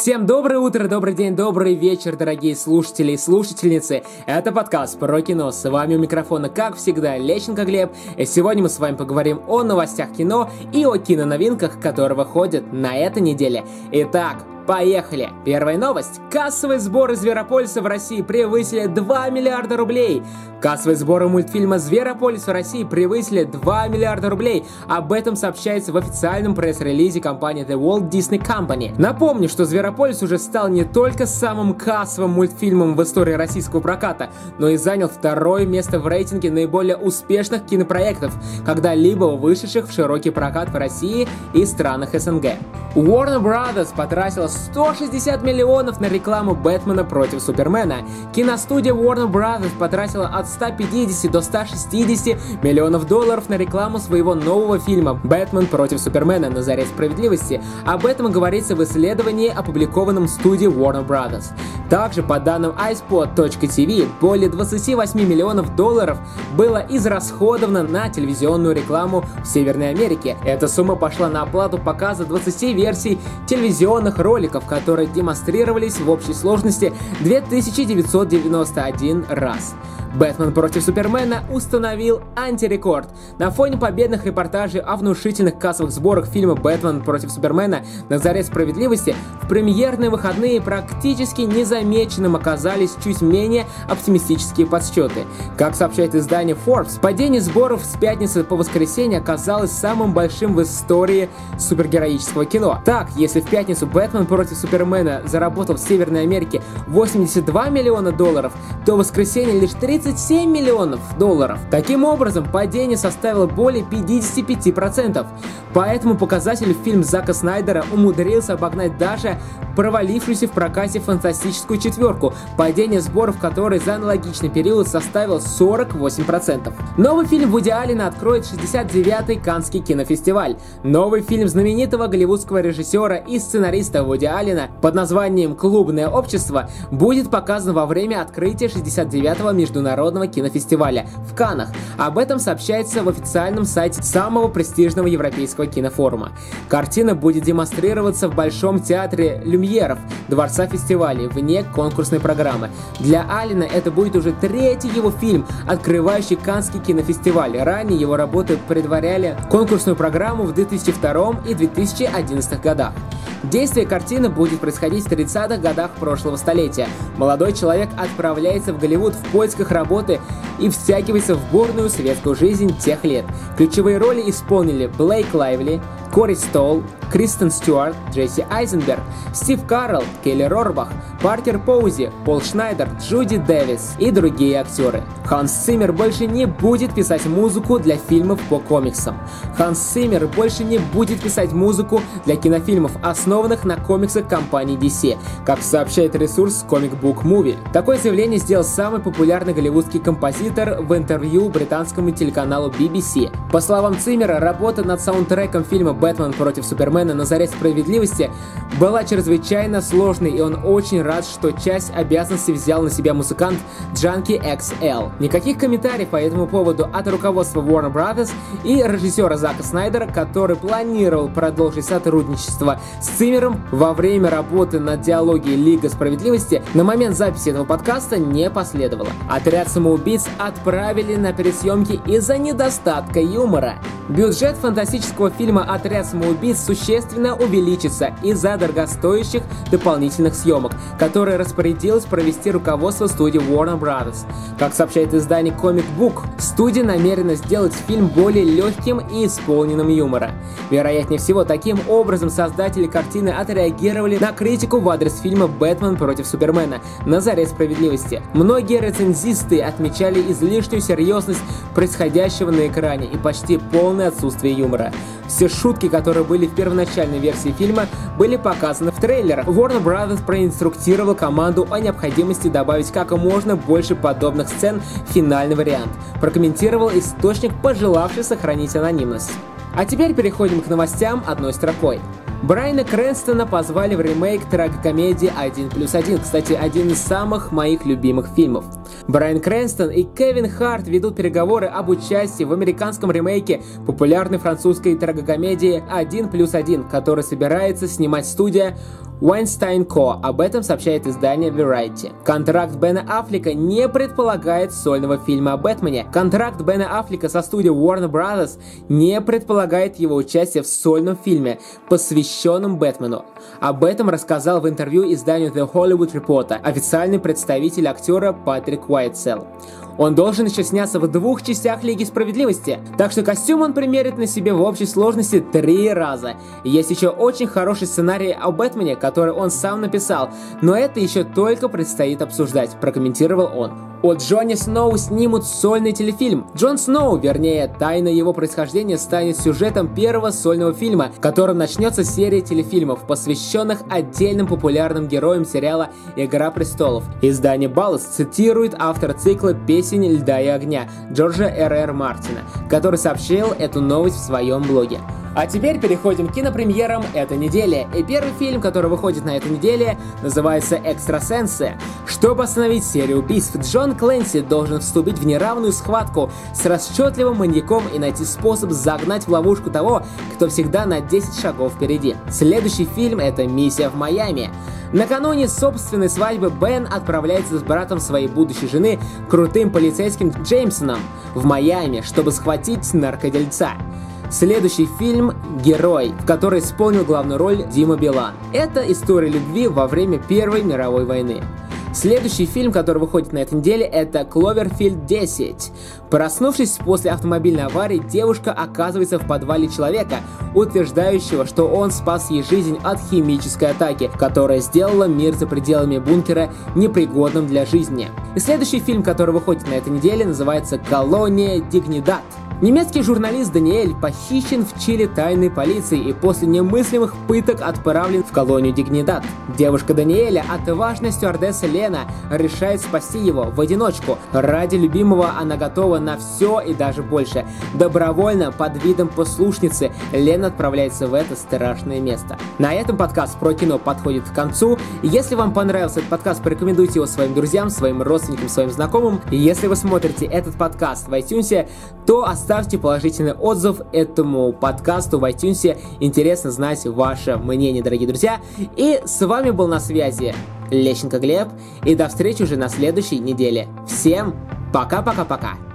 Всем доброе утро, добрый день, добрый вечер, дорогие слушатели и слушательницы. Это подкаст про кино. С вами у микрофона, как всегда, Лещенко Глеб. И сегодня мы с вами поговорим о новостях кино и о киноновинках, которые выходят на этой неделе. Итак, Поехали! Первая новость. Кассовые сборы Зверопольса в России превысили 2 миллиарда рублей. Кассовые сборы мультфильма «Зверополис» в России превысили 2 миллиарда рублей. Об этом сообщается в официальном пресс-релизе компании The Walt Disney Company. Напомню, что «Зверополис» уже стал не только самым кассовым мультфильмом в истории российского проката, но и занял второе место в рейтинге наиболее успешных кинопроектов, когда-либо вышедших в широкий прокат в России и странах СНГ. Warner Brothers потратила 160 миллионов на рекламу Бэтмена против Супермена. Киностудия Warner Brothers потратила от 150 до 160 миллионов долларов на рекламу своего нового фильма «Бэтмен против Супермена. На заре справедливости». Об этом говорится в исследовании, опубликованном студией Warner Brothers. Также, по данным iSpot.tv, более 28 миллионов долларов было израсходовано на телевизионную рекламу в Северной Америке. Эта сумма пошла на оплату показа 20 версий телевизионных роликов, которые демонстрировались в общей сложности 2991 раз. Бэтмен против Супермена установил антирекорд. На фоне победных репортажей о внушительных кассовых сборах фильма «Бэтмен против Супермена. На заре справедливости» в премьерные выходные практически незамеченным оказались чуть менее оптимистические подсчеты. Как сообщает издание Forbes, падение сборов с пятницы по воскресенье оказалось самым большим в истории супергероического кино. Так, если в пятницу «Бэтмен против Супермена» заработал в Северной Америке 82 миллиона долларов, то в воскресенье лишь 30 37 миллионов долларов. Таким образом, падение составило более 55%. По этому показателю фильм Зака Снайдера умудрился обогнать даже провалившуюся в прокате фантастическую четверку, падение сборов которой за аналогичный период составило 48%. Новый фильм Вуди Аллена откроет 69-й Канский кинофестиваль. Новый фильм знаменитого голливудского режиссера и сценариста Вуди Аллена под названием «Клубное общество» будет показан во время открытия 69-го международного кинофестиваля в Канах. Об этом сообщается в официальном сайте самого престижного европейского кинофорума. Картина будет демонстрироваться в Большом театре Люмьер премьеров Дворца фестивалей вне конкурсной программы. Для Алина это будет уже третий его фильм, открывающий Канский кинофестиваль. Ранее его работы предваряли конкурсную программу в 2002 и 2011 годах. Действие картины будет происходить в 30-х годах прошлого столетия. Молодой человек отправляется в Голливуд в поисках работы и втягивается в бурную светскую жизнь тех лет. Ключевые роли исполнили Блейк Лайвли, Кори Стол, Кристен Стюарт, Джесси Айзенберг, Стив Карелл, Келли Рорбах, Паркер Поузи, Пол Шнайдер, Джуди Дэвис и другие актеры. Ханс Циммер больше не будет писать музыку для фильмов по комиксам. Ханс Циммер больше не будет писать музыку для кинофильмов, основанных на комиксах компании DC, как сообщает ресурс Comic Book Movie. Такое заявление сделал самый популярный голливудский композитор в интервью британскому телеканалу BBC. По словам Циммера, работа над саундтреком фильма «Бэтмен против Супермена. На заре справедливости» была чрезвычайно сложной, и он очень рад, что часть обязанностей взял на себя музыкант Junkie XL. Никаких комментариев по этому поводу от руководства Warner Brothers и режиссера Зака Снайдера, который планировал продолжить сотрудничество с Циммером во время работы над диалогией Лига Справедливости, на момент записи этого подкаста не последовало. Отряд самоубийц отправили на пересъемки из-за недостатка юмора. Бюджет фантастического фильма «Отряд самоубийц» существенно увеличится из-за дорогостоящих дополнительных съемок, которые распорядилось провести руководство студии Warner Brothers. Как сообщает издание Comic Book, студия намерена сделать фильм более легким и исполненным юмора. Вероятнее всего, таким образом создатели картины отреагировали на критику в адрес фильма «Бэтмен против Супермена» на заре справедливости. Многие рецензисты отмечали излишнюю серьезность происходящего на экране и почти полное отсутствие юмора. Все шутки, которые были в первоначальной версии фильма, были показаны в трейлерах. Warner Brothers проинструктировал команду о необходимости добавить как можно больше подобных сцен в финальный вариант. Прокомментировал источник, пожелавший сохранить анонимность. А теперь переходим к новостям одной строкой. Брайана Крэнстона позвали в ремейк трагокомедии «1 плюс 1». Кстати, один из самых моих любимых фильмов. Брайан Крэнстон и Кевин Харт ведут переговоры об участии в американском ремейке популярной французской трагокомедии «1 плюс 1», который собирается снимать студия Weinstein Co. Об этом сообщает издание Variety. Контракт Бена Аффлека не предполагает сольного фильма о Бэтмене. Контракт Бена Аффлека со студией Warner Brothers не предполагает его участие в сольном фильме, посвященном Бэтмену. Об этом рассказал в интервью изданию The Hollywood Reporter официальный представитель актера Патрик Уайтсел. Он должен еще сняться в двух частях Лиги Справедливости, так что костюм он примерит на себе в общей сложности три раза. Есть еще очень хороший сценарий о Бэтмене, который он сам написал, но это еще только предстоит обсуждать, прокомментировал он. О Джоне Сноу снимут сольный телефильм. Джон Сноу, вернее, тайна его происхождения станет сюжетом первого сольного фильма, которым начнется серия телефильмов, посвященных отдельным популярным героям сериала «Игра престолов». Издание Баллас цитирует автора цикла «Песень льда и огня» Джорджа Р. Р. Мартина, который сообщил эту новость в своем блоге. А теперь переходим к кинопремьерам этой недели. И первый фильм, который выходит на этой неделе, называется «Экстрасенсы». Чтобы остановить серию убийств, Джон Клэнси должен вступить в неравную схватку с расчетливым маньяком и найти способ загнать в ловушку того, кто всегда на 10 шагов впереди. Следующий фильм — это «Миссия в Майами». Накануне собственной свадьбы Бен отправляется с братом своей будущей жены, крутым полицейским Джеймсоном, в Майами, чтобы схватить наркодельца. Следующий фильм «Герой», в котором исполнил главную роль Дима Билан. Это история любви во время Первой мировой войны. Следующий фильм, который выходит на этой неделе, это «Кловерфилд 10». Проснувшись после автомобильной аварии, девушка оказывается в подвале человека, утверждающего, что он спас ей жизнь от химической атаки, которая сделала мир за пределами бункера непригодным для жизни. И следующий фильм, который выходит на этой неделе, называется «Колония Дигнидат». Немецкий журналист Даниэль похищен в Чили тайной полицией и после немыслимых пыток отправлен в колонию Дигнидат. Девушка Даниэля, отважная стюардесса Лена, решает спасти его в одиночку. Ради любимого она готова на все и даже больше. Добровольно, под видом послушницы, Лена отправляется в это страшное место. На этом подкаст про кино подходит к концу. Если вам понравился этот подкаст, порекомендуйте его своим друзьям, своим родственникам, своим знакомым. Если вы смотрите этот подкаст в iTunes, то оставьте Оставьте положительный отзыв этому подкасту в iTunes. Интересно знать ваше мнение, дорогие друзья. И с вами был на связи Лещенко Глеб. И до встречи уже на следующей неделе. Всем пока-пока-пока.